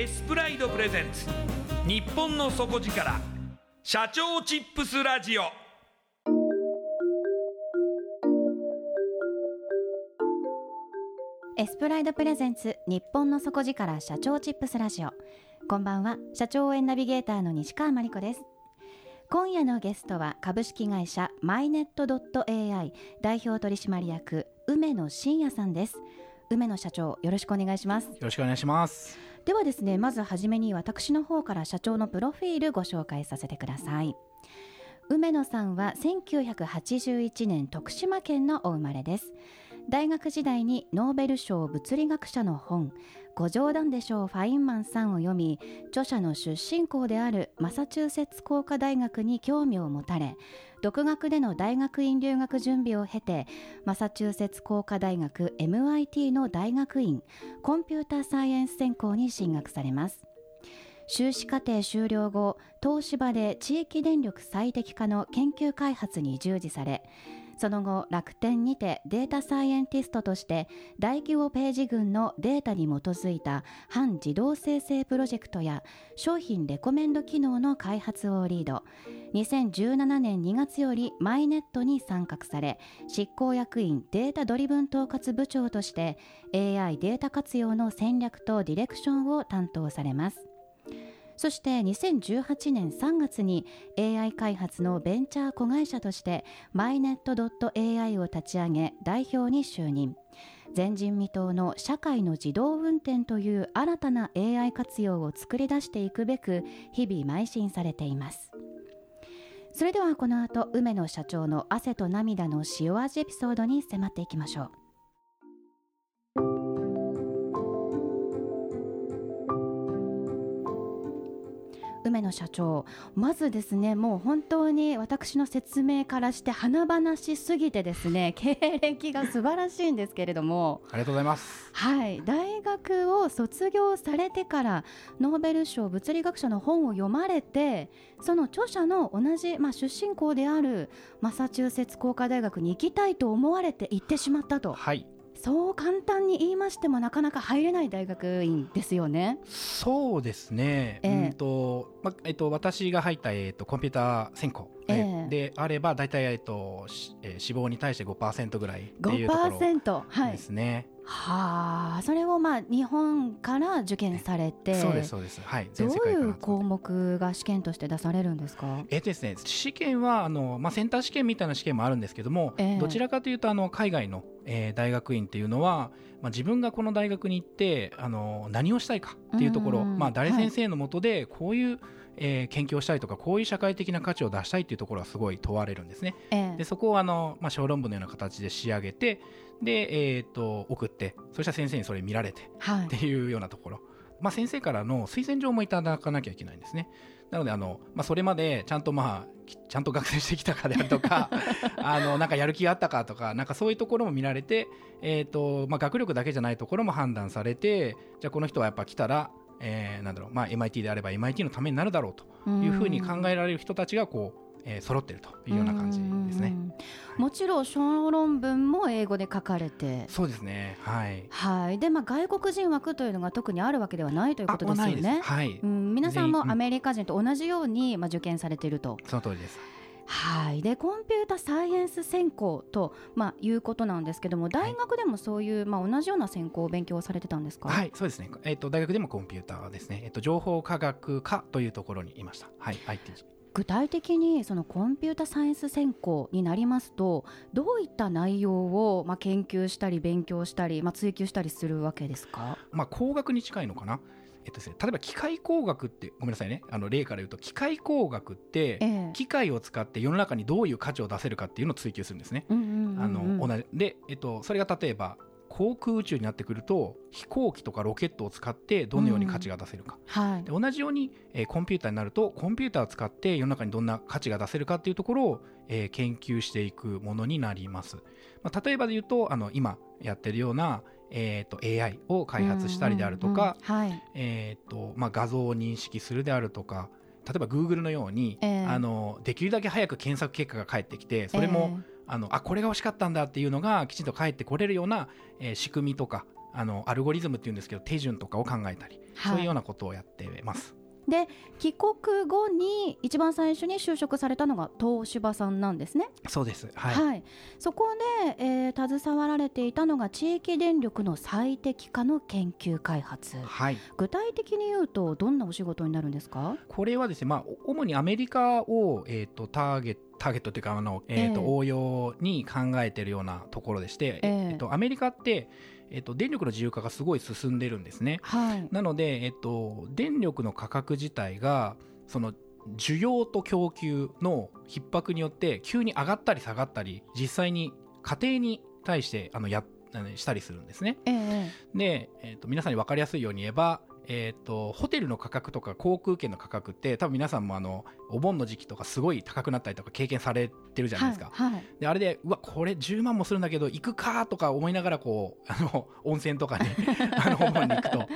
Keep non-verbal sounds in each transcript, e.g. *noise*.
エスプライドプレゼンツ。日本の底力。社長チップスラジオ。エスプライドプレゼンツ日本の底力社長チップスラジオ。こんばんは。社長応援ナビゲーターの西川真理子です。今夜のゲストは株式会社マイネット .ai 代表取締役梅野真也さんです。梅野社長よろしくお願いします。よろしくお願いしますではですねまずはじめに私の方から社長のプロフィールご紹介させてください。梅野さんは1981年徳島県のお生まれです。大学時代にノーベル賞物理学者の本「ご冗談でしょうファインマンさん」を読み著者の出身校であるマサチューセッツ工科大学に興味を持たれ独学での大学院留学準備を経てマサチューセッツ工科大学 MIT の大学院コンピューターサイエンス専攻に進学されます。修士課程終了後東芝で地域電力最適化の研究開発に従事されその後楽天にてデータサイエンティストとして大規模ページ群のデータに基づいた反自動生成プロジェクトや商品レコメンド機能の開発をリード。2017年2月よりマイネットに参画され執行役員データドリブン統括部長として AI データ活用の戦略とディレクションを担当されます。そして2018年3月に AI 開発のベンチャー子会社としてマイネット .ai を立ち上げ代表に就任。前人未到の社会の自動運転という新たな AI 活用を作り出していくべく日々邁進されています。それではこの後梅野社長の汗と涙の塩味エピソードに迫っていきましょう。梅野社長。まずですねもう本当に私の説明からして華々しすぎてですね *laughs* 経歴が素晴らしいんですけれども。ありがとうございます。はい。大学を卒業されてからノーベル賞物理学者の本を読まれてその著者の同じ、まあ、出身校であるマサチューセッツ工科大学に行きたいと思われて行ってしまったと。はいそう簡単に言いましてもなかなか入れない大学院ですよね。そうですね。えー、うんとまえっと私が入ったえっとコンピューター専攻えええであれば大体、えっとしえー脂肪に対して5%ぐらいっていうところ5%はい。ですね。はあ。それをまあ日本から受験されてそうですそうです。はい。どういう項目が試験として出されるんですか？えっとですね、試験はあの、まあ、センター試験みたいな試験もあるんですけども、ええ。どちらかというとあの海外の、えー大学院っていうのは、まあ、自分がこの大学に行ってあの何をしたいかっていうところ、うんまあ、誰はい先生のもとでこういう、えー研究をしたいとかこういう社会的な価値を出したいっていうところはすごい問われるんですね。ええでそこをあの、まあ、小論文のような形で仕上げてで、えー、と送ってそしたら先生にそれ見られてはいっていうようなところ、まあ、先生からの推薦状もいただかなきゃいけないんですね。なのであの、まあ、それまでちゃんとまあきちゃんと学生してきたかであるとか *laughs* あのなんかやる気があったかとかなんかそういうところも見られて、えーとまあ、学力だけじゃないところも判断されてじゃあこの人はやっぱ来たら、えーなんだろう。まあ、MIT であれば MIT のためになるだろうというふうに考えられる人たちがこう、えー揃ってるというような感じですね。うんもちろん小論文も英語で書かれて。そうですね。はい。はい。でまあ外国人枠というのが特にあるわけではないということですよね。はい、うん、皆さんもアメリカ人と同じように、まあ、受験されていると。その通りです。はい、でコンピュータサイエンス専攻と、まあ、いうことなんですけども大学でもそういう、まあ、同じような専攻を勉強されてたんですか、はい、そうですね。えっ、と大学でもコンピューターですね。えっ、と情報科学科というところにいました。はい、IT。具体的にそのコンピュータサイエンス専攻になりますとどういった内容を、まあ、研究したり勉強したり、まあ、追求したりするわけですか？まあ工学に近いのかな。えっとですね、例えば機械工学ってごめんなさいね。あの例から言うと機械工学って、ええ。機械を使って世の中にどういう価値を出せるかっていうのを追求するんですね。で、えっと、それが例えば航空宇宙になってくると飛行機とかロケットを使ってどのように価値が出せるか、はい。で同じように、えーコンピューターになるとコンピューターを使って世の中にどんな価値が出せるかっていうところを、えー研究していくものになります、まあ、例えばで言うとあの今やってるような、えー、と AI を開発したりであるとか、画像を認識するであるとか例えば Google のように、ええ。あのできるだけ早く検索結果が返ってきてそれも、あのあこれが欲しかったんだっていうのがきちんと返ってこれるような、えー仕組みとかあのアルゴリズムっていうんですけど手順とかを考えたり、はい。そういうようなことをやってます。で帰国後に一番最初に就職されたのが東芝さんなんですね。そうです。は。はいい、そこで、えー携わられていたのが地域電力の最適化の研究開発はい。具体的に言うとどんなお仕事になるんですか？これはですね、まあ、お主にアメリカを、えー、とターゲットターゲットというかあの、えーとええ応用に考えているようなところでして、えええっとアメリカって、えー、と電力の自由化がすごい進んでるんですね。はいなので、えっと、電力の価格自体がその需要と供給の逼迫によって急に上がったり下がったり実際に家庭に対してあのやあのしたりするんですね。ええで、えっと皆さんに分かりやすいように言えば、えっとホテルの価格とか航空券の価格って多分皆さんもあのお盆の時期とかすごい高くなったりとか経験されてるじゃないですか。はいはいであれでうわこれ10万もするんだけど行くかとか思いながらこうあの *laughs* 温泉とかに *laughs* あのお盆に行くと。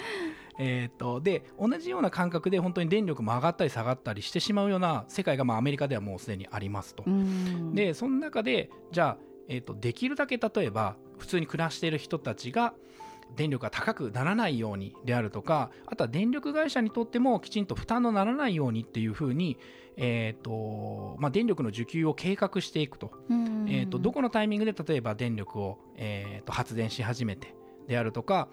えー、とで同じような感覚で本当に電力も上がったり下がったりしてしまうような世界がまあアメリカではもうすでにありますと。うんでその中でじゃあ、えー、とできるだけ例えば普通に暮らしている人たちが電力が高くならないようにであるとかあとは電力会社にとってもきちんと負担のならないようにっていうふうに、えーとまあ、電力の需給を計画していくと,、うん。えー、とどこのタイミングで例えば電力を、えー、と発電し始めてであるとか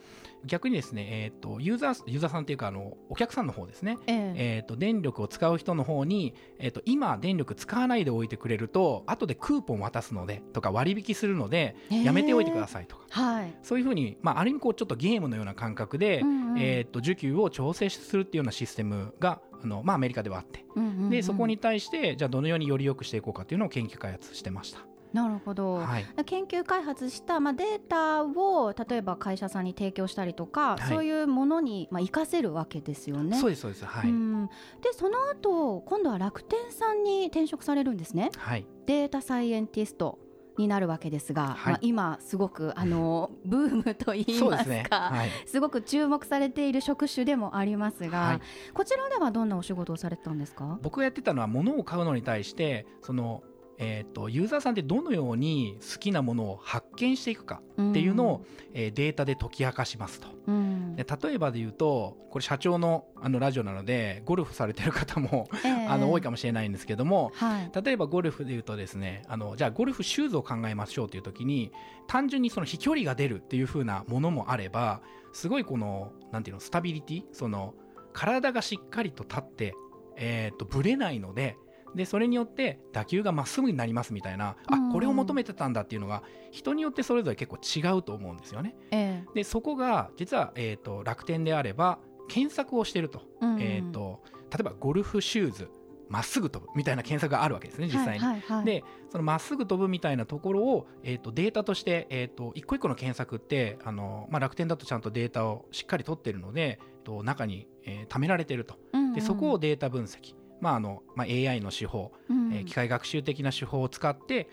逆にですね、えー、とユーザーユーザーさんっていうかあのお客さんの方ですね。ええ。えー、と電力を使う人の方に、えー、と今電力使わないでおいてくれると後でクーポン渡すのでとか割引するのでやめておいてくださいとか、はい。そういうふうに、まあ、ある意味こうちょっとゲームのような感覚で、うんうん。えー、と需給を調整するっていうようなシステムがあの、まあ、アメリカではあって。でそこに対してじゃあどのようにより良くしていこうかっていうのを研究開発してました。なるほど、はい。研究開発した、まあ、データを例えば会社さんに提供したりとか、はい。そういうものに、まあ、活かせるわけですよね。そうですそうです。はい、うん。でその後今度は楽天さんに転職されるんですね。はい。データサイエンティストになるわけですが、はい。まあ、今すごくあの *laughs* ブームといいまそうですすね。かはい。すごく注目されている職種でもありますが、はい。こちらではどんなお仕事をされてたんですか？僕がやってたのは物を買うのに対してその、えー、とユーザーさんってどのように好きなものを発見していくかっていうのを、えーデータで解き明かしますと。うん。で例えばで言うとこれ社長のあのラジオなのでゴルフされてる方もええ。あの多いかもしれないんですけどもはい。例えばゴルフで言うとですねあのじゃあゴルフシューズを考えましょうという時に単純にその飛距離が出るっていう風なものもあればすごいこのなんていうのスタビリティその体がしっかりと立って、えー、とぶれないのででそれによって打球がまっすぐになりますみたいなうん。あこれを求めてたんだっていうのが人によってそれぞれ結構違うと思うんですよね。えでそこが実は、えー、と楽天であれば検索をしてると,、えうん。えー、と例えばゴルフシューズまっすぐ飛ぶみたいな検索があるわけですね実際に。はいはい。はい、でそのまっすぐ飛ぶみたいなところを、えー、とデータとして、えー、と一個一個の検索ってあの、まあ、楽天だとちゃんとデータをしっかり取ってるので、えーと中に、えー貯められてると。でそこをデータ分析、まああのまあ、AI の手法、うん。えー機械学習的な手法を使って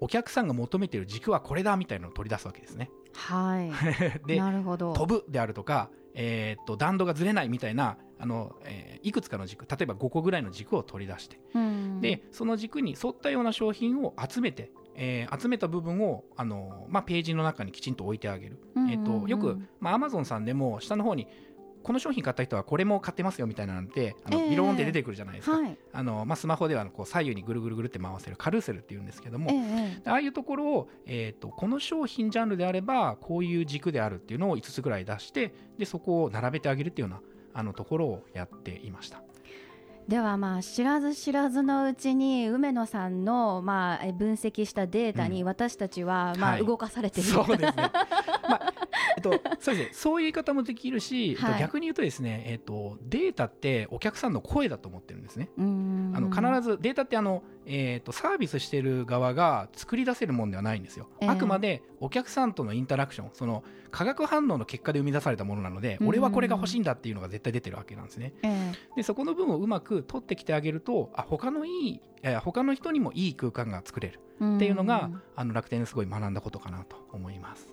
お客さんが求めている軸はこれだみたいなのを取り出すわけですね。はい。*laughs* でなるほど。飛ぶであるとか、えーっと弾道がずれないみたいなあの、えーいくつかの軸例えば5個ぐらいの軸を取り出して、うん。でその軸に沿ったような商品を集めて、えー集めた部分をあの、まあ、ページの中にきちんと置いてあげる、よく、まあ、Amazon さんでも下の方にこの商品買った人はこれも買ってますよみたいなのってあの、ええ。ビローンって出てくるじゃないですか、はい。あのまあ、スマホではこう左右にぐるぐるぐるって回せるカルーセルっていうんですけども、ええああいうところを、えー、とこの商品ジャンルであればこういう軸であるっていうのを5つぐらい出してでそこを並べてあげるっていうようなあのところをやっていました。ではまあ知らず知らずのうちに梅野さんのまあえ分析したデータに私たちはまはい。あ動かされている、そうですね。*laughs* まあえっと、そうですね。そういう言い方もできるし、えっとはい逆に言うとですね、えっと、データってお客さんの声だと思ってるんですね。うん。あの必ずデータってあの、えー、とサービスしてる側が作り出せるものではないんですよ、ええ。あくまでお客さんとのインタラクションその化学反応の結果で生み出されたものなので、うん。俺はこれが欲しいんだっていうのが絶対出てるわけなんですね。えでそこの分をうまく取ってきてあげるとあ他のいいえー他の人にもいい空間が作れるえっていうのが、ん。あの楽天ですごい学んだことかなと思います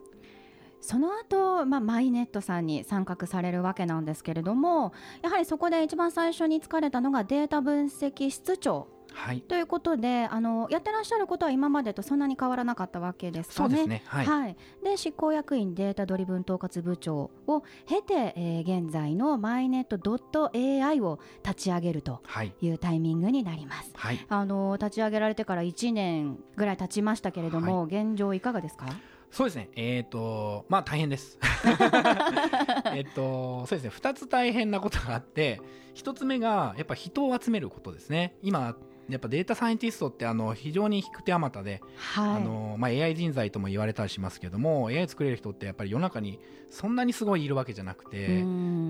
その後、まあマイネットさんに参画されるわけなんですけれどもやはりそこで一番最初に疲れたのがデータ分析室長はい。ということであのやってらっしゃることは今までとそんなに変わらなかったわけですかね。そうですね。はい、で執行役員データドリブン統括部長を経て、えー現在のマイネット .ai を立ち上げるとはい。いうタイミングになります。はい。あの立ち上げられてから1年ぐらい経ちましたけれども、現状いかがですか？そうですね、えっ、と、まあ大変です。*laughs* えっと、そうですね、2つ大変なことがあって、1つ目が、やっぱ人を集めることですね。今、やっぱデータサイエンティストってあの非常に低くてあまたで、はいあのまあ、AI 人材とも言われたりしますけども AI 作れる人ってやっぱり世の中にそんなにすごいいるわけじゃなくて、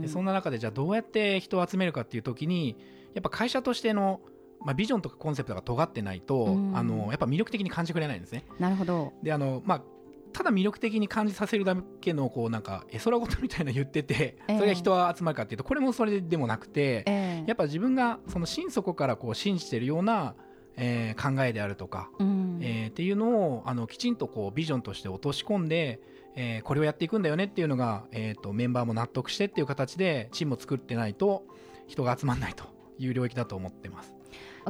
そんな中でじゃあどうやって人を集めるかっていう時にやっぱ会社としての、まあ、ビジョンとかコンセプトが尖ってないと、うんあのやっぱ魅力的に感じてくれないんですね。なるほどであのまあただ魅力的に感じさせるだけのこうなんか絵空事みたいなの言っててええ。それが人は集まるかっていうとこれもそれでもなくてええ。やっぱ自分がその心底からこう信じてるような、えー考えであるとか、うん。えーっていうのをあのきちんとこうビジョンとして落とし込んで、えーこれをやっていくんだよねっていうのが、えー、とメンバーも納得してっていう形でチームを作ってないと人が集まらないという領域だと思ってます。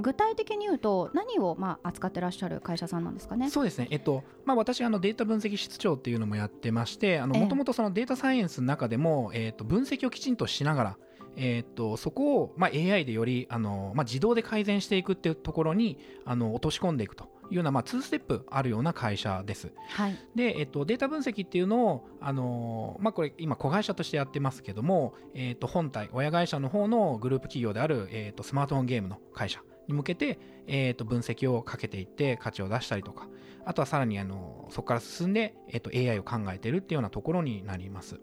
具体的に言うと何をまあ扱ってらっしゃる会社さんなんですかね？そうですね、えっとまあ、私あのデータ分析室長っていうのもやってましてええもともとそのデータサイエンスの中でも、えっと分析をきちんとしながら、えっとそこを、まあ、AI でよりあの、まあ、自動で改善していくっていうところにあの落とし込んでいくというような、まあ、2ステップあるような会社です。はい。で、えっと、データ分析っていうのを、あのまあ、これ今子会社としてやってますけども、えっと、本体親会社の方のグループ企業である、えっと、スマートフォンゲームの会社に向けて、えっと、分析をかけていって価値を出したりとかあとはさらにあのそこから進んで、えっと、AI を考えているっていうようなところになります。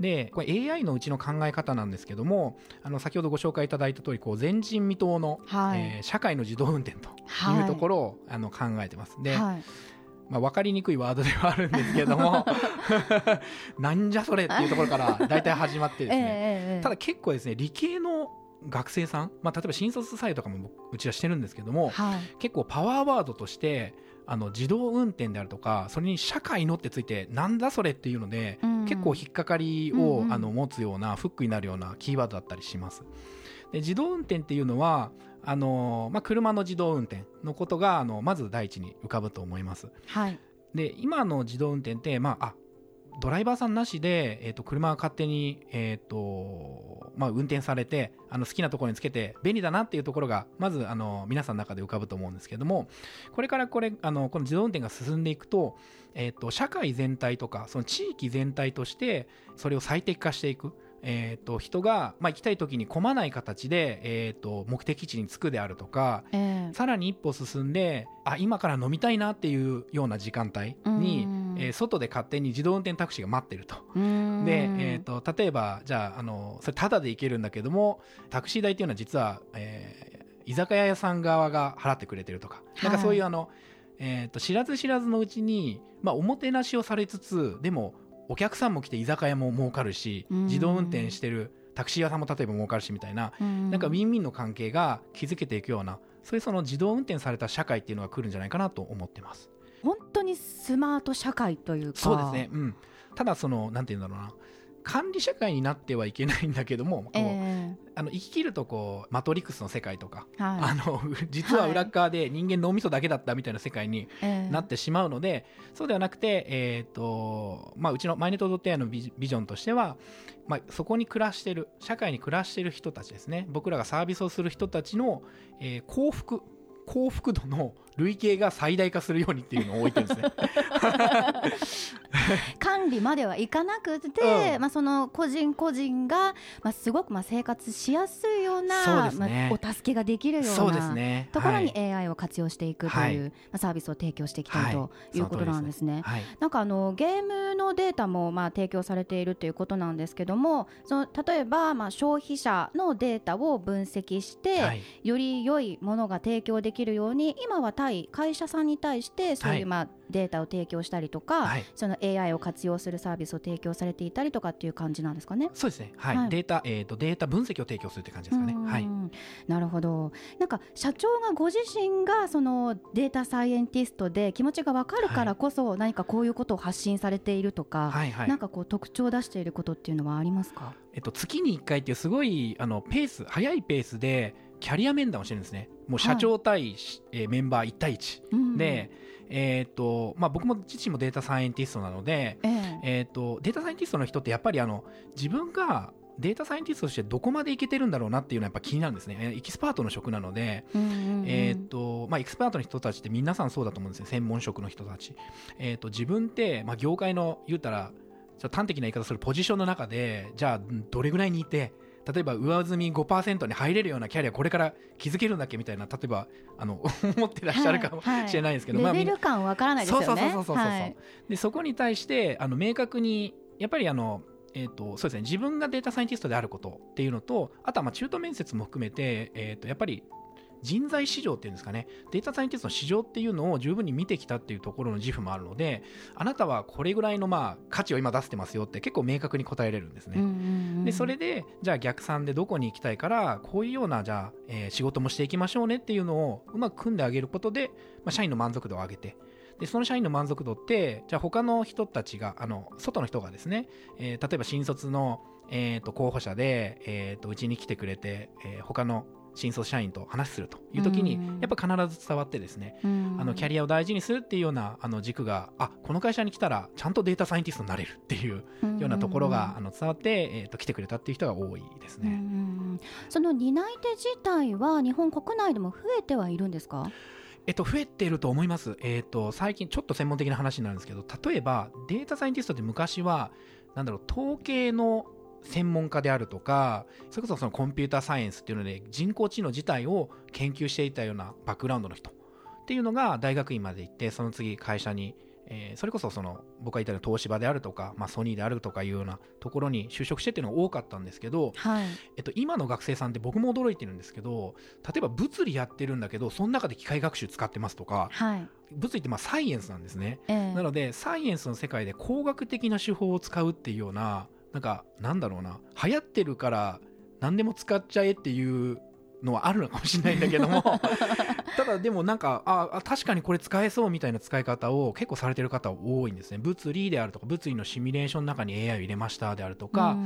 でこれ AI のうちの考え方なんですけどもあの先ほどご紹介いただいた通りこう前人未到の、はい。えー社会の自動運転とはいいうところを、あの考えてます。で、はい。まあ、分かりにくいワードではあるんですけれども *laughs* なんじゃそれっていうところから大体始まってですね、*laughs* ただ結構ですね理系の学生さん、まあ、例えば新卒採用とかも僕うちはしてるんですけどもはい。結構パワーワードとしてあの自動運転であるとかそれに社会のってついてなんだそれっていうので、うん結構引っかかりを、うんうんあの持つようなフックになるようなキーワードだったりします。で自動運転っていうのはあのまあ、車の自動運転のことがあのまず第一に浮かぶと思います。はいで今の自動運転って、まあ、あドライバーさんなしで、えー、と車が勝手に、えーとまあ、運転されてあの好きなところにつけて便利だなっていうところがまずあの皆さんの中で浮かぶと思うんですけどもこれからこれあのこの自動運転が進んでいくと,、えー、と社会全体とかその地域全体としてそれを最適化していく。えー、と人が、まあ、行きたい時に混まない形で、えー、と目的地に着くであるとかええさらに一歩進んであ今から飲みたいなっていうような時間帯にうん、えー外で勝手に自動運転タクシーが待ってると。で、えー、と例えばじゃああのそれタダで行けるんだけどもタクシー代っていうのは実は、えー居酒屋さん側が払ってくれてるとか、なんかそういうあの、えー、と知らず知らずのうちに、まあ、おもてなしをされつつでもお客さんも来て居酒屋も儲かるしうん。自動運転してるタクシー屋さんも例えば儲かるしみたいなうん。なんかウィンウィンの関係が築けていくようなそういうその自動運転された社会っていうのが来るんじゃないかなと思ってます。本当にスマート社会というか。そうですね、うん、ただそのなんて言うんだろうな。管理社会になってはいけないんだけどもえあの生き切るとこうマトリックスの世界とか、えはい。あの実は裏っ側で人間脳みそだけだったみたいな世界にええなってしまうので、そうではなくて、えーとまあ、うちのマイネットドットエアのビジビジョンとしては、まあ、そこに暮らしてる社会に暮らしてる人たちですね。僕らがサービスをする人たちの、えー幸福幸福度の累計が最大化するようにっていうのを置いてるんですね。管理まではいかなくて、うん。まあ、その個人個人が、まあ、すごくまあ生活しやすいようなですね。まあ、お助けができるようなね。ところにはい。AI を活用していくという、はい。まあ、サービスを提供していきたいということなんですね。はい。なんかあのゲームのデータもまあ提供されているということなんですけどもその例えばまあ消費者のデータを分析して、はい。より良いものが提供できるように今は対会社さんに対してそうはいいうまあデータを提供したりとか、はい。その AI を活用するサービスを提供されていたりとかっていう感じなんですかね？そうですね、はい。はい。データ、えー、とデータ分析を提供するって感じですかね。うんはい、なるほどなんか社長がご自身がそのデータサイエンティストで気持ちが分かるからこそ何かこういうことを発信されているとか、はいはい。なんかこう特徴を出していることっていうのはありますか？えっと、月に1回っていうすごいあのペース速いペースでキャリア面談をしてるんですね。もう社長対、えーメンバー1対1、うんで、えーっとまあ、僕も自身もデータサイエンティストなので、えっとデータサイエンティストの人ってやっぱりあの自分がデータサイエンティストとしてどこまでいけてるんだろうなっていうのはやっぱ気になるんですね。えーエキスパートの職なので、えーっとまあ、エキスパートの人たちって皆さんそうだと思うんですよ専門職の人たち、えーっと自分って、まあ、業界の言うたらちょっと端的な言い方するポジションの中でじゃあどれぐらいにいて例えば上澄み5%に入れるようなキャリアこれから築けるんだっけみたいな例えばあの *laughs* 思ってらっしゃるかもはいはい。しれないですけど、まあレみんなベル感わからないですよね。そうそうそうそうそうそう。はい。でそこに対してあの明確にやっぱりあのえー、とそうですね自分がデータサイエンティストであることっていうのとあとはまあ中途面接も含めて、えー、とやっぱり人材市場っていうんですかね。データサイエンティストの市場っていうのを十分に見てきたっていうところの自負もあるのであなたはこれぐらいのまあ価値を今出してますよって結構明確に答えれるんですね。でそれでじゃあ逆算でどこに行きたいからこういうようなじゃあ、えー仕事もしていきましょうねっていうのをうまく組んであげることで、まあ、社員の満足度を上げて。でその社員の満足度ってじゃあ他の人たちがあの外の人がですね、えー例えば新卒の、えー、と候補者で、えー、とうちに来てくれて、えー他の新卒社員と話するという時にうん。やっぱ必ず伝わってですねうん。あのキャリアを大事にするっていうようなあの軸があこの会社に来たらちゃんとデータサイエンティストになれるっていうようなところがあの伝わって、えー、と来てくれたっていう人が多いですね。ん。その担い手自体は日本国内でも増えてはいるんですか？えっと、増えていると思います。えっと、最近ちょっと専門的な話になるんですけど、例えばデータサイエンティストって昔は、なんだろう、統計の専門家であるとか、それこそそのコンピューターサイエンスっていうので、人工知能自体を研究していたようなバックグラウンドの人っていうのが大学院まで行って、その次会社に、えーそれこそその僕が言ったような東芝であるとか、まあ、ソニーであるとかいうようなところに就職してっていうのが多かったんですけど、はい。えっと、今の学生さんって僕も驚いてるんですけど例えば物理やってるんだけどその中で機械学習使ってますとかはい。物理ってまあサイエンスなんですね。ええ。なのでサイエンスの世界で工学的な手法を使うっていうようななんかなんだろうな。流行ってるから何でも使っちゃえっていうのはあるのかもしれないんだけども。*laughs* ただでもなんかああ確かにこれ使えそうみたいな使い方を結構されてる方多いんですね。物理であるとか物理のシミュレーションの中に AI を入れましたであるとか、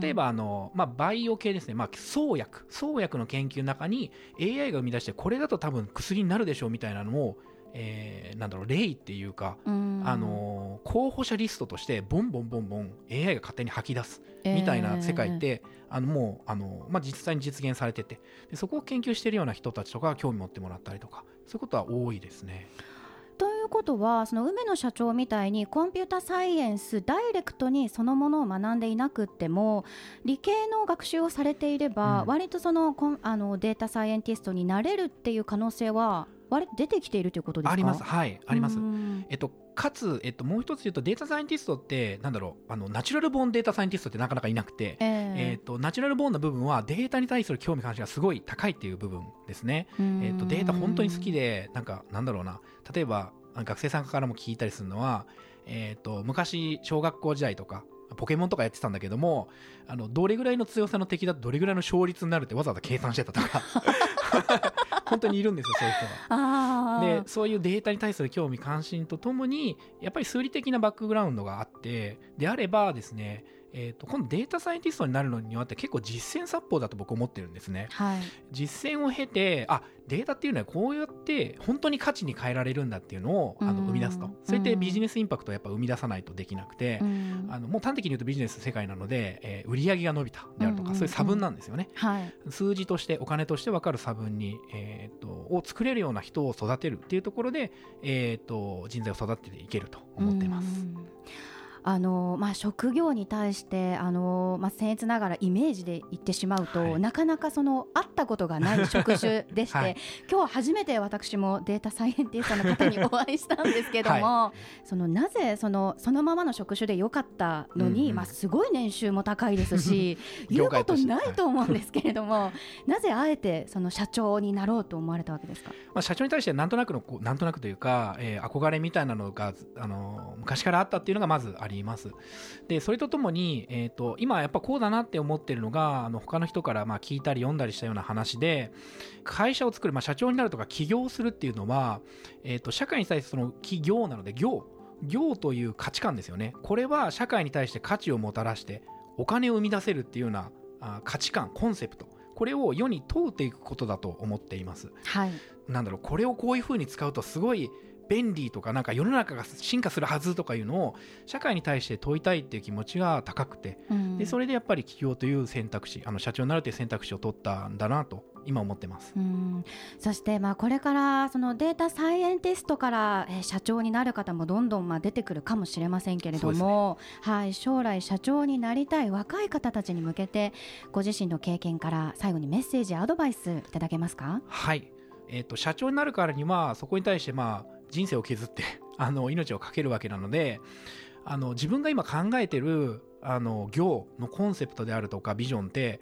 例えばあの、まあ、バイオ系ですね、まあ、創薬。創薬の研究の中に AI が生み出してこれだと多分薬になるでしょうみたいなのをえー、なんだろう例っていうか、あの候補者リストとしてボンボンボンボン AI が勝手に吐き出すみたいな世界って、えー、あのもうあの、まあ、実際に実現されててでそこを研究しているような人たちとか興味持ってもらったりとかそういうことは多いですね。ということはその梅野社長みたいにコンピュータサイエンスダイレクトにそのものを学んでいなくっても理系の学習をされていれば、うん、割とそのあのデータサイエンティストになれるっていう可能性は割と出てきているということですか？あります。はいあります。えっとかつ、えっと、もう一つ言うとデータサイエンティストってなんだろうあのナチュラルボーンデータサイエンティストってなかなかいなくて、えー、えっとナチュラルボーンの部分はデータに対する興味関心がすごい高いっていう部分ですね、えっと、データ本当に好きでなんかなんだろうな。例えば学生さんからも聞いたりするのは、えっと昔小学校時代とかポケモンとかやってたんだけどもあのどれぐらいの強さの敵だとどれぐらいの勝率になるってわざわざ計算してたとか *laughs* *laughs* 本当にいるんですよそういう人が。でそういうデータに対する興味関心とともにやっぱり数理的なバックグラウンドがあってであればですねえーと、今度データサイエンティストになるのにはって結構実践殺法だと僕思ってるんですね、はい、実践を経てあデータっていうのはこうやって本当に価値に変えられるんだっていうのをあの生み出すと。それってビジネスインパクトをやっぱ生み出さないとできなくてあのもう端的に言うとビジネス世界なので、えー、売上が伸びたであるとかそういう差分なんですよね、はい、数字としてお金として分かる差分に、えーと、を作れるような人を育てるっていうところで、えーと人材を育てていけると思っています。あのまあ、職業に対してあの、まあ、僭越ながらイメージで言ってしまうと、はい、なかなかその会ったことがない職種でして、はい、今日初めて私もデータサイエンティストの方にお会いしたんですけども、はい、そのなぜそのそのままの職種でよかったのに、うんうん、まあ、すごい年収も高いですし *laughs* 言うことないと思うんですけれどもなぜあえてその社長になろうと思われたわけですか、まあ、社長に対してなんとなくのなんとなくというか、えー、憧れみたいなのがあの昔からあったっていうのがまずありります。で、それとともに、えっ、ー、と、今やっぱこうだなって思ってるのが、あの、他の人からまあ聞いたり読んだりしたような話で、会社を作る、まあ社長になるとか起業するっていうのは、えっ、ー、と、社会に対してその起業なので、業、業という価値観ですよね。これは社会に対して価値をもたらして、お金を生み出せるっていうようなあ価値観、コンセプト。これを世に問うていくことだと思っています。はい、なんだろうこれをこういうふうに使うとすごい便利とかなんか世の中が進化するはずとかいうのを社会に対して問いたいっていう気持ちが高くて、うん、でそれでやっぱり起業という選択肢あの社長になるという選択肢を取ったんだなと今思ってます、うん、そしてまあこれからそのデータサイエンティストから、え社長になる方もどんどんまあ出てくるかもしれませんけれども、ね、はい、将来社長になりたい若い方たちに向けてご自身の経験から最後にメッセージアドバイスいただけますか？はい。えーと社長になるからにはそこに対してまあ人生を削って *laughs* あの命を懸けるわけなのであの自分が今考えてるあの行のコンセプトであるとかビジョンって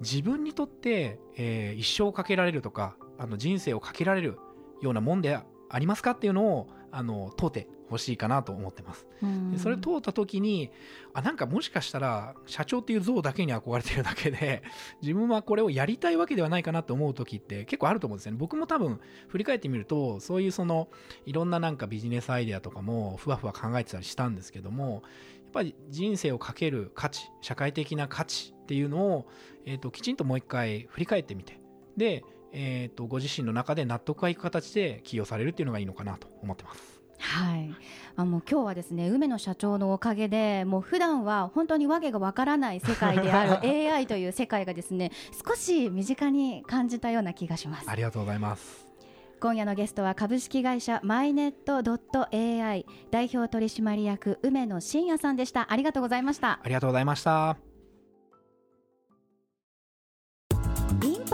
自分にとって、えー、一生をかけられるとかあの人生をかけられるようなもんでありますかっていうのをあの問うてほしいかなと思ってます。でそれ通った時にあなんかもしかしたら社長っていう像だけに憧れてるだけで *laughs* 自分はこれをやりたいわけではないかなと思う時って結構あると思うんですよね。僕も多分振り返ってみるとそういうそのいろんななんかビジネスアイデアとかもふわふわ考えてたりしたんですけどもやっぱり人生をかける価値社会的な価値っていうのを、えーと、きちんともう一回振り返ってみてで、えーとご自身の中で納得がいく形で起用されるっていうのがいいのかなと思ってます。はい、あもう今日はですね梅野社長のおかげでもう普段は本当にわけがわからない世界である *laughs* AI という世界がですね少し身近に感じたような気がします。ありがとうございます。今夜のゲストは株式会社マイネット .ai 代表取締役梅野真也さんでした。ありがとうございました。ありがとうございました